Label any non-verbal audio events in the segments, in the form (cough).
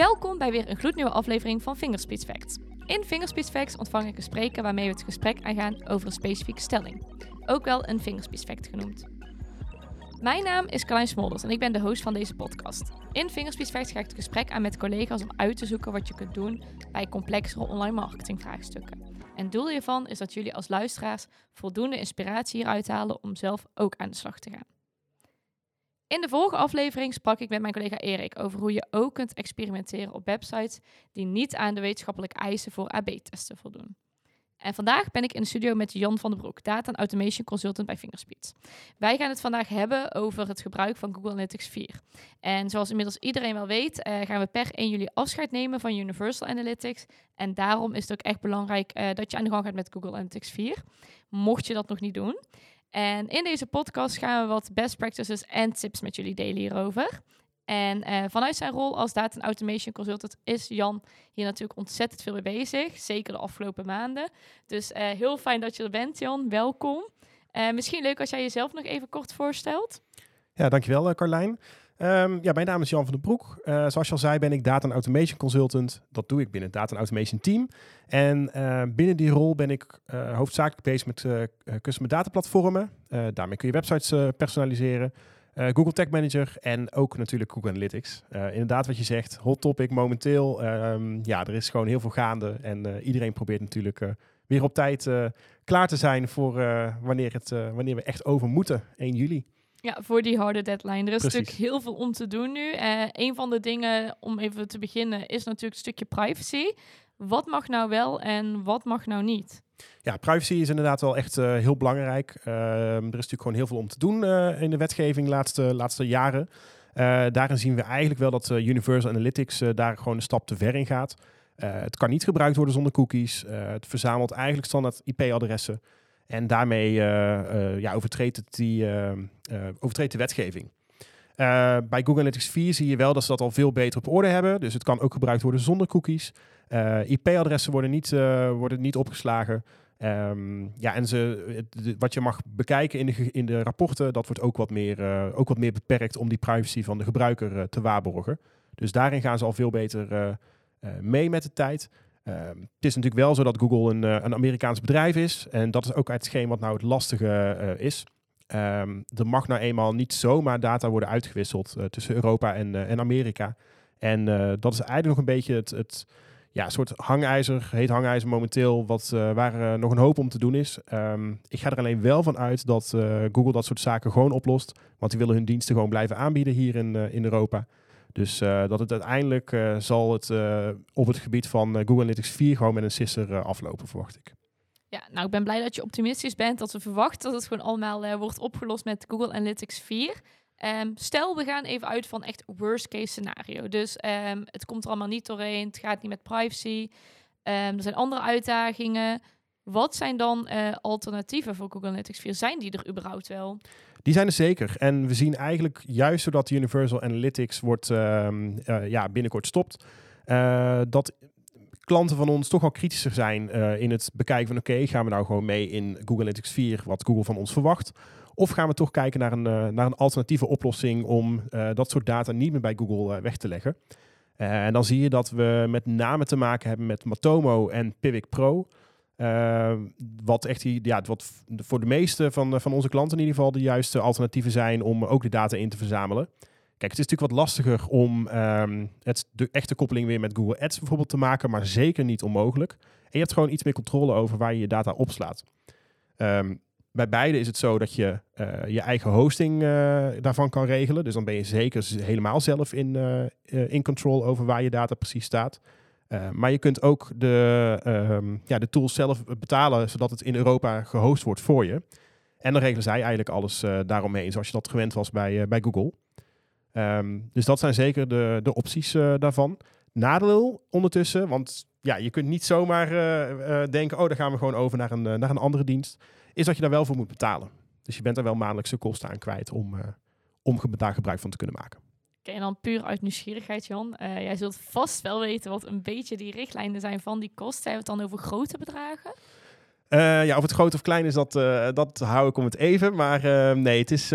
Welkom bij weer een gloednieuwe aflevering van Fingerspeech Facts. In Fingerspeech Facts ontvang ik een spreker waarmee we het gesprek aangaan over een specifieke stelling. Ook wel een Fingerspeech Fact genoemd. Mijn naam is Carlijn Smolders en ik ben de host van deze podcast. In Fingerspeech Facts ga ik het gesprek aan met collega's om uit te zoeken wat je kunt doen bij complexere online marketingvraagstukken. En het doel hiervan is dat jullie als luisteraars voldoende inspiratie hieruit halen om zelf ook aan de slag te gaan. In de vorige aflevering sprak ik met mijn collega Erik over hoe je ook kunt experimenteren op websites die niet aan de wetenschappelijke eisen voor AB-testen voldoen. En vandaag ben ik in de studio met Jan van den Broek, Data Automation Consultant bij Fingerspeed. Wij gaan het vandaag hebben over het gebruik van Google Analytics 4. En zoals inmiddels iedereen wel weet, uh, gaan we per 1 juli afscheid nemen van Universal Analytics. En daarom is het ook echt belangrijk uh, dat je aan de gang gaat met Google Analytics 4. Mocht je dat nog niet doen. En in deze podcast gaan we wat best practices en tips met jullie delen hierover. En uh, vanuit zijn rol als data automation consultant is Jan hier natuurlijk ontzettend veel mee bezig. Zeker de afgelopen maanden. Dus uh, heel fijn dat je er bent, Jan. Welkom. Uh, misschien leuk als jij jezelf nog even kort voorstelt. Ja, dankjewel Carlijn. Um, ja, mijn naam is Jan van den Broek. Uh, zoals je al zei, ben ik Data Automation Consultant. Dat doe ik binnen het Data Automation Team. En uh, binnen die rol ben ik uh, hoofdzakelijk bezig met customer data platformen. daarmee kun je websites personaliseren. Google Tag Manager en ook natuurlijk Google Analytics. inderdaad, wat je zegt, hot topic momenteel. Um, ja, er is gewoon heel veel gaande. En iedereen probeert natuurlijk weer op tijd klaar te zijn voor wanneer, het, wanneer we echt over moeten, 1 juli. Ja, voor die harde deadline. Er is Precies. natuurlijk heel veel om te doen nu. Uh, een van de dingen, om even te beginnen, is natuurlijk een stukje privacy. Wat mag nou wel en wat mag nou niet? Ja, privacy is inderdaad wel echt uh, heel belangrijk. Uh, er is natuurlijk gewoon heel veel om te doen uh, in de wetgeving de laatste, laatste jaren. daarin zien we eigenlijk wel dat Universal Analytics daar gewoon een stap te ver in gaat. het kan niet gebruikt worden zonder cookies. het verzamelt eigenlijk standaard IP-adressen. En daarmee uh, uh, ja, overtreedt, het die, uh, overtreedt de wetgeving. bij Google Analytics 4 zie je wel dat ze dat al veel beter op orde hebben. Dus het kan ook gebruikt worden zonder cookies. IP-adressen worden niet, worden niet opgeslagen. Um, ja, en ze, wat je mag bekijken in de, in de rapporten, dat wordt ook wat, meer, ook wat meer beperkt om die privacy van de gebruiker te waarborgen. Dus daarin gaan ze al veel beter mee met de tijd. Uh, het is natuurlijk wel zo dat Google een, uh, een Amerikaans bedrijf is. En dat is ook hetgeen wat nou het lastige uh, is. Um, er mag nou eenmaal niet zomaar data worden uitgewisseld eh, tussen Europa en, en Amerika. En dat is eigenlijk nog een beetje het, het ja, soort hangijzer, heet hangijzer momenteel, wat, waar nog een hoop om te doen is. Um, ik ga er alleen wel van uit dat Google dat soort zaken gewoon oplost. Want die willen hun diensten gewoon blijven aanbieden hier in, in Europa. Dus uh, dat het uiteindelijk uh, zal het uh, op het gebied van Google Analytics 4 gewoon met een sisser aflopen, verwacht ik. Ja, nou ik ben blij dat je optimistisch bent, dat we verwachten dat het gewoon allemaal wordt opgelost met Google Analytics 4. Um, ehm, stel, we gaan even uit van echt worst case scenario. Dus um, het komt er allemaal niet doorheen, het gaat niet met privacy. Um, er zijn andere uitdagingen. Wat zijn dan alternatieven voor Google Analytics 4? Zijn die er überhaupt wel? Die zijn er zeker. En we zien eigenlijk juist zodat Universal Analytics wordt uh, uh, ja, binnenkort stopt, uh, dat klanten van ons toch wel kritischer zijn eh, in het bekijken van oké, gaan we nou gewoon mee in Google Analytics 4, wat Google van ons verwacht? Of gaan we toch kijken naar een, naar een alternatieve oplossing om dat soort data niet meer bij Google weg te leggen? en dan zie je dat we met name te maken hebben met Matomo en Pivik Pro. Uh, wat echt die, ja, wat voor de meeste van, van onze klanten in ieder geval de juiste alternatieven zijn om ook de data in te verzamelen. Kijk, het is natuurlijk wat lastiger om um, het, de echte koppeling weer met Google Ads bijvoorbeeld te maken, maar zeker niet onmogelijk. En je hebt gewoon iets meer controle over waar je je data opslaat. Um, bij beide is het zo dat je uh, je eigen hosting uh, daarvan kan regelen. Dus dan ben je zeker helemaal zelf in, in control over waar je data precies staat. Uh, maar je kunt ook de, uh, ja, de tools zelf betalen, zodat het in Europa gehost wordt voor je. En dan regelen zij eigenlijk alles uh, daaromheen, zoals je dat gewend was bij, bij Google. Um, dus dat zijn zeker de, de opties daarvan. Nadeel ondertussen, want ja, je kunt niet zomaar denken, oh, dan gaan we gewoon over naar een, naar een andere dienst, is dat je daar wel voor moet betalen. Dus je bent er wel maandelijkse kosten aan kwijt om, om daar gebruik van te kunnen maken. Oké, en dan puur uit nieuwsgierigheid, Jan. Uh, jij zult vast wel weten wat een beetje die richtlijnen zijn van die kosten. Hebben we het dan over grote bedragen? Uh, ja, of het groot of klein is, dat, uh, dat hou ik om het even. Maar nee, het is.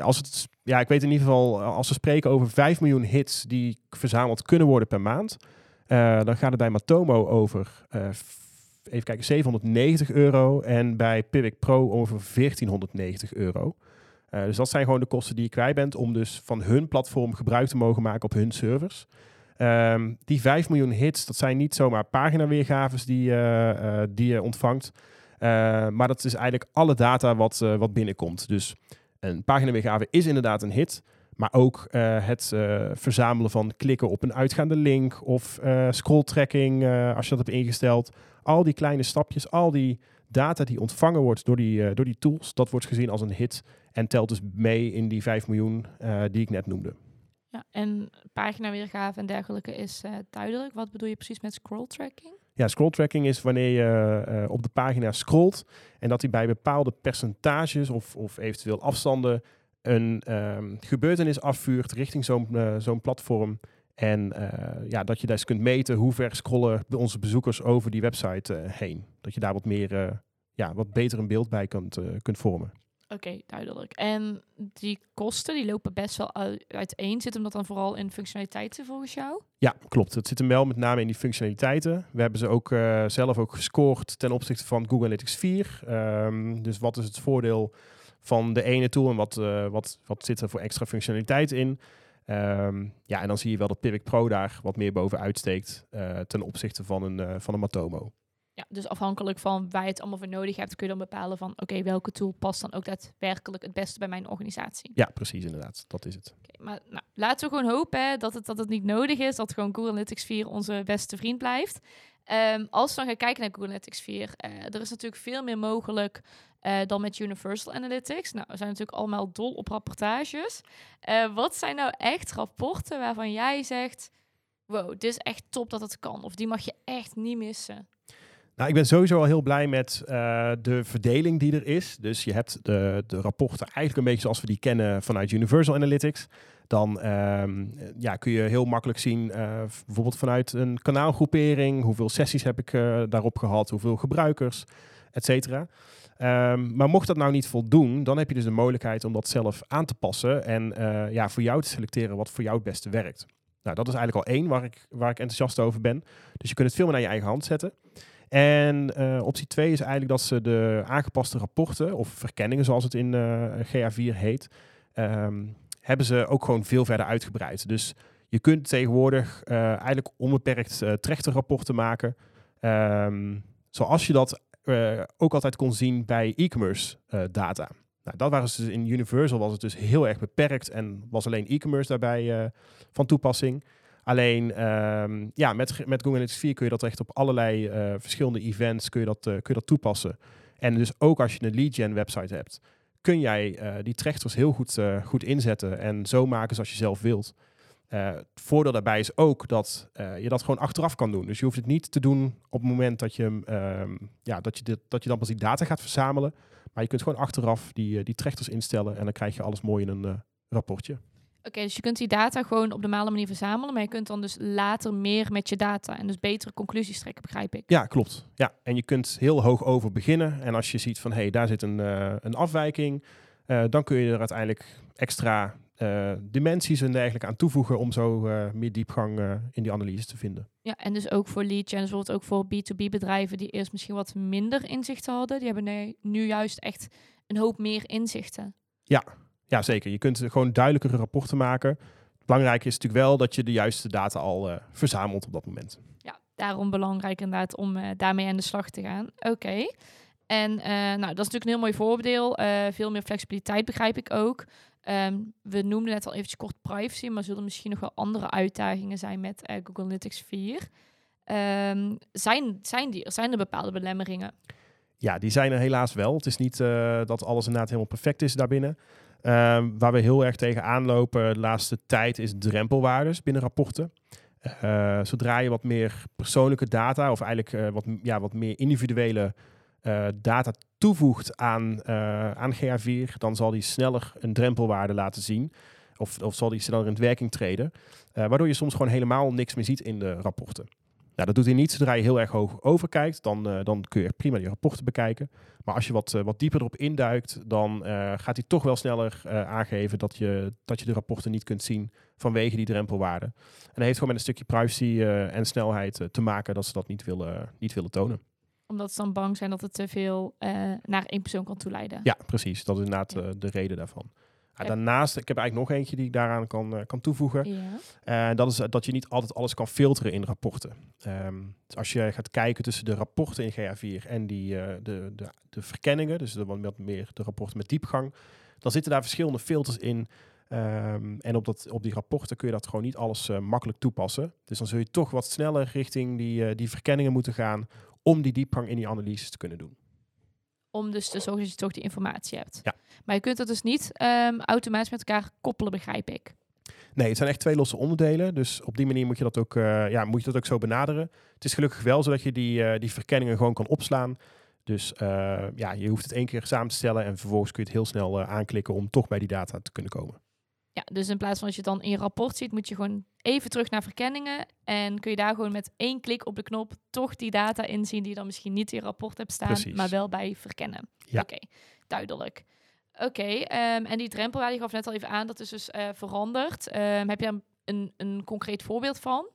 als het, ja, ik weet in ieder geval, als we spreken over 5 miljoen hits die verzameld kunnen worden per maand. dan gaat het bij Matomo over. even kijken, 790 euro. En bij Pivik Pro over 1490 euro. Dus dat zijn gewoon de kosten die je kwijt bent om dus van hun platform gebruik te mogen maken op hun servers. Um, die 5 miljoen hits, dat zijn niet zomaar paginaweergaves die, uh, die je ontvangt. Maar dat is eigenlijk alle data wat, wat binnenkomt. Dus een paginaweergave is inderdaad een hit. Maar ook het verzamelen van klikken op een uitgaande link of scrolltracking als je dat hebt ingesteld. Al die kleine stapjes, al die data die ontvangen wordt door die, door die tools, dat wordt gezien als een hit en telt dus mee in die 5 miljoen die ik net noemde. Ja, en paginaweergave en dergelijke is uh, duidelijk. Wat bedoel je precies met scroll tracking? Ja, scroll tracking is wanneer je op de pagina scrolt en dat hij bij bepaalde percentages of, of eventueel afstanden een um, gebeurtenis afvuurt richting zo'n zo'n platform. En ja, dat je dus kunt meten hoe ver scrollen onze bezoekers over die website heen. Dat je daar wat meer, ja, wat beter een beeld bij kunt, kunt vormen. Oké, duidelijk. En die kosten die lopen best wel uiteen. Zit hem dat dan vooral in functionaliteiten volgens jou? Ja, klopt. Het zit hem wel met name in die functionaliteiten. We hebben ze ook zelf ook gescoord ten opzichte van Google Analytics 4. Um, ehm, dus wat is het voordeel van de ene tool en wat, wat, wat zit er voor extra functionaliteit in? Um, ja, en dan zie je wel dat Pivot Pro daar wat meer bovenuit steekt uh, ten opzichte van een, van een Matomo. Ja, dus afhankelijk van waar je het allemaal voor nodig hebt, kun je dan bepalen van oké, welke tool past dan ook daadwerkelijk het beste bij mijn organisatie. Ja, precies inderdaad. Dat is het. Okay, maar nou, laten we gewoon hopen hè, dat, het, dat het niet nodig is, dat gewoon Google Analytics 4 onze beste vriend blijft. Um, als we dan gaan kijken naar Google Analytics 4, uh, eh, er is natuurlijk veel meer mogelijk uh, dan met Universal Analytics. Nou, we zijn natuurlijk allemaal dol op rapportages. Uh, wat zijn nou echt rapporten waarvan jij zegt, wow, dit is echt top dat het kan. Of die mag je echt niet missen. Nou, ik ben sowieso al heel blij met uh, de verdeling die er is. Dus je hebt de, de rapporten eigenlijk een beetje zoals we die kennen vanuit Universal Analytics. Dan um, ja, kun je heel makkelijk zien, uh, bijvoorbeeld vanuit een kanaalgroepering, hoeveel sessies heb ik uh, daarop gehad, hoeveel gebruikers, et cetera. Um, maar mocht dat nou niet voldoen, dan heb je dus de mogelijkheid om dat zelf aan te passen en ja, voor jou te selecteren wat voor jou het beste werkt. Nou, dat is eigenlijk al één waar ik, waar ik enthousiast over ben. Dus je kunt het veel meer naar je eigen hand zetten. En optie 2 is eigenlijk dat ze de aangepaste rapporten, of verkenningen zoals het in uh, GA4 heet, um, hebben ze ook gewoon veel verder uitgebreid. Dus je kunt tegenwoordig uh, eigenlijk onbeperkt uh, trechterrapporten maken. Um, zoals je dat ook altijd kon zien bij e-commerce data. Nou, dat waren dus in Universal was het dus heel erg beperkt en was alleen e-commerce daarbij van toepassing. Alleen um, ja, met, met Google Analytics 4 kun je dat echt op allerlei verschillende events kun je dat, kun je dat toepassen. En dus ook als je een lead gen website hebt, kun jij uh, die trechters heel goed, goed inzetten en zo maken zoals je zelf wilt. het voordeel daarbij is ook dat je dat gewoon achteraf kan doen. Dus je hoeft het niet te doen op het moment dat je, um, ja, dat je, dit, dat je dan pas die data gaat verzamelen. Maar je kunt gewoon achteraf die, die trechters instellen en dan krijg je alles mooi in een rapportje. Oké, dus je kunt die data gewoon op de normale manier verzamelen, maar je kunt dan dus later meer met je data en dus betere conclusies trekken, begrijp ik. Ja, klopt. Ja, en je kunt heel hoog over beginnen. En als je ziet van hé, hey, daar zit een, uh, een afwijking, uh, dan kun je er uiteindelijk extra uh, dimensies en dergelijke aan toevoegen om zo meer diepgang in die analyse te vinden. Ja, en dus ook voor lead gen, bijvoorbeeld ook voor B2B bedrijven die eerst misschien wat minder inzichten hadden, die hebben nu juist echt een hoop meer inzichten. Ja, ja, zeker. Je kunt gewoon duidelijkere rapporten maken. Belangrijk is natuurlijk wel dat je de juiste data al uh, verzamelt op dat moment. Ja, daarom belangrijk inderdaad om uh, daarmee aan de slag te gaan. Oké. En uh, nou, dat is natuurlijk een heel mooi voordeel. veel meer flexibiliteit begrijp ik ook. Um, we noemden net al eventjes kort privacy, maar zullen misschien nog wel andere uitdagingen zijn met Google Analytics 4. Um, ehm, zijn, zijn, die, zijn er bepaalde belemmeringen? Ja, die zijn er helaas wel. Het is niet dat alles inderdaad helemaal perfect is daarbinnen. Ehm, waar we heel erg tegen aanlopen de laatste tijd is drempelwaardes binnen rapporten. Uh, zodra je wat meer persoonlijke data of eigenlijk uh, wat, ja, wat meer individuele uh, data toevoegt aan, aan GA4, dan zal die sneller een drempelwaarde laten zien. Of, of zal die sneller in werking treden. waardoor je soms gewoon helemaal niks meer ziet in de rapporten. Nou, dat doet hij niet zodra je heel erg hoog overkijkt. Dan, eh, dan kun je prima die rapporten bekijken. Maar als je wat, eh, wat dieper erop induikt, dan eh, gaat hij toch wel sneller aangeven dat je, dat je de rapporten niet kunt zien vanwege die drempelwaarde. En dat heeft gewoon met een stukje privacy en snelheid te maken dat ze dat niet willen, niet willen tonen. Omdat ze dan bang zijn dat het te veel naar één persoon kan toeleiden. Ja, precies. Dat is inderdaad Ja. de reden daarvan. Ja, daarnaast, ik heb eigenlijk nog eentje die ik daaraan kan, eh, kan toevoegen. Ja. En dat is eh, dat je niet altijd alles kan filteren in rapporten. Ehm, dus als je gaat kijken tussen de rapporten in GA4 en die, eh, de, de, de verkenningen, dus de wat meer de rapporten met diepgang, dan zitten daar verschillende filters in. Ehm, en op, dat, op die rapporten kun je dat gewoon niet alles eh, makkelijk toepassen. Dus dan zul je toch wat sneller richting die, eh, die verkenningen moeten gaan om die diepgang in die analyses te kunnen doen. Om dus te zorgen dat je toch die informatie hebt. Ja. Maar je kunt dat dus niet ehm, automatisch met elkaar koppelen, begrijp ik. Nee, het zijn echt twee losse onderdelen. Dus op die manier moet je dat ook, eh, ja, moet je dat ook zo benaderen. Het is gelukkig wel zodat je die, eh, die verkenningen gewoon kan opslaan. Dus eh, ja, je hoeft het één keer samen te stellen en vervolgens kun je het heel snel aanklikken om toch bij die data te kunnen komen. Ja, dus in plaats van als je het dan in je rapport ziet, moet je gewoon even terug naar verkenningen. En kun je daar gewoon met één klik op de knop toch die data inzien die je dan misschien niet in je rapport hebt staan, Precies. maar wel bij verkennen. Ja. Oké, duidelijk. Oké, ehm, en die drempelwaarde, je gaf net al even aan, dat is dus eh, veranderd. Ehm, heb je daar een, een concreet voorbeeld van?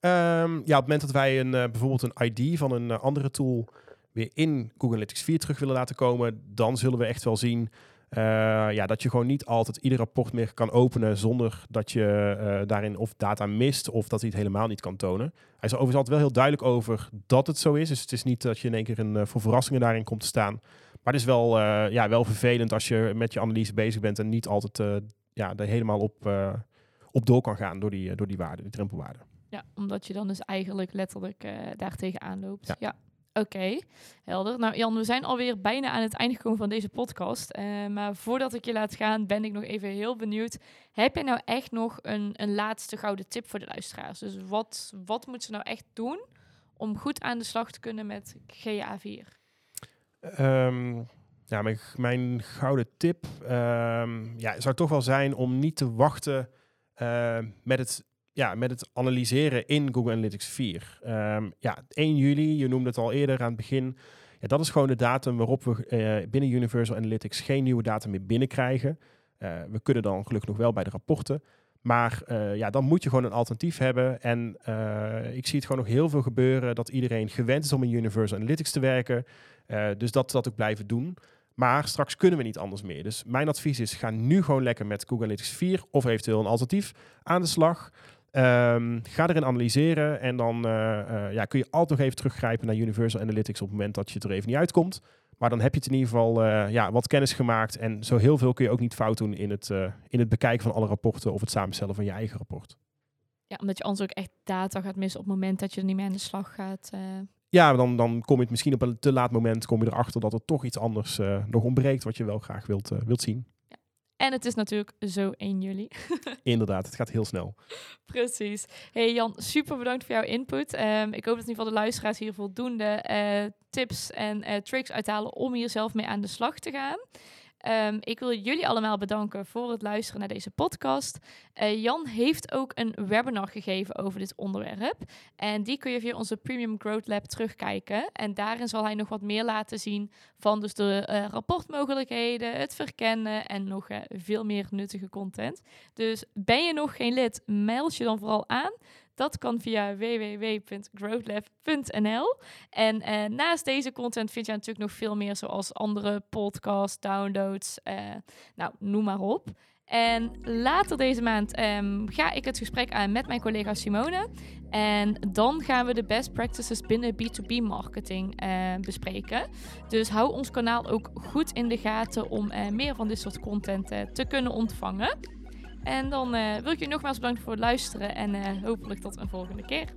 Ehm, ja, op het moment dat wij een, eh, bijvoorbeeld een ID van een eh, andere tool weer in Google Analytics 4 terug willen laten komen, dan zullen we echt wel zien eh, ja, dat je gewoon niet altijd ieder rapport meer kan openen zonder dat je eh, daarin of data mist of dat hij het helemaal niet kan tonen. Hij is er overigens altijd wel heel duidelijk over dat het zo is. Dus het is niet dat je in één keer een, eh, voor verrassingen daarin komt te staan. Maar het is wel, ja, wel vervelend als je met je analyse bezig bent en niet altijd ja, er helemaal op, op door kan gaan door die, door die waarde, die drempelwaarde. Ja, omdat je dan dus eigenlijk letterlijk eh daar tegenaan loopt. Ja. Ja. Oké, helder. Nou Jan, we zijn alweer bijna aan het einde gekomen van deze podcast. Eh, maar voordat ik je laat gaan, ben ik nog even heel benieuwd. Heb je nou echt nog een, een laatste gouden tip voor de luisteraars? Dus wat, wat moeten ze nou echt doen om goed aan de slag te kunnen met GA4? Ehm, ja, mijn, mijn gouden tip ehm, ja, zou toch wel zijn om niet te wachten eh, met, het, ja, met het analyseren in Google Analytics 4. Ehm, ja, 1 juli, je noemde het al eerder aan het begin. Ja, dat is gewoon de datum waarop we eh, binnen Universal Analytics geen nieuwe data meer binnenkrijgen. Eh, we kunnen dan gelukkig nog wel bij de rapporten. Maar eh, ja, dan moet je gewoon een alternatief hebben. En ik zie het gewoon nog heel veel gebeuren dat iedereen gewend is om in Universal Analytics te werken. Dus dat dat ook blijven doen. Maar straks kunnen we niet anders meer. Dus mijn advies is, ga nu gewoon lekker met Google Analytics 4 of eventueel een alternatief aan de slag. Ehm, ga erin analyseren en dan eh, eh, ja, kun je altijd nog even teruggrijpen naar Universal Analytics op het moment dat je er even niet uitkomt. Maar dan heb je het in ieder geval eh, ja, wat kennis gemaakt. En zo heel veel kun je ook niet fout doen in het, in het bekijken van alle rapporten of het samenstellen van je eigen rapport. Ja, omdat je anders ook echt data gaat missen op het moment dat je er niet meer aan de slag gaat. Ja, dan, dan kom je het misschien op een te laat moment kom je erachter dat er toch iets anders nog ontbreekt wat je wel graag wilt, wilt zien. En het is natuurlijk zo 1 juli. (laughs) Inderdaad, het gaat heel snel. Precies. Hey Jan, super bedankt voor jouw input. Ehm, ik hoop dat in ieder geval de luisteraars hier voldoende eh, tips en eh, tricks uithalen om hier zelf mee aan de slag te gaan. Ehm, ik wil jullie allemaal bedanken voor het luisteren naar deze podcast. Eh, Jan heeft ook een webinar gegeven over dit onderwerp. En die kun je via onze Premium Growth Lab terugkijken. En daarin zal hij nog wat meer laten zien van dus de eh, rapportmogelijkheden, het verkennen en nog eh, veel meer nuttige content. Dus ben je nog geen lid, meld je dan vooral aan. Dat kan via www.growthlab.nl. En eh, naast deze content vind je natuurlijk nog veel meer, zoals andere podcasts, downloads, eh, nou, noem maar op. En later deze maand ehm, ga ik het gesprek aan met mijn collega Simone. En dan gaan we de best practices binnen B2B marketing eh, bespreken. Dus hou ons kanaal ook goed in de gaten om meer van dit soort content te kunnen ontvangen. En dan eh, wil ik je nogmaals bedanken voor het luisteren en eh, hopelijk tot een volgende keer.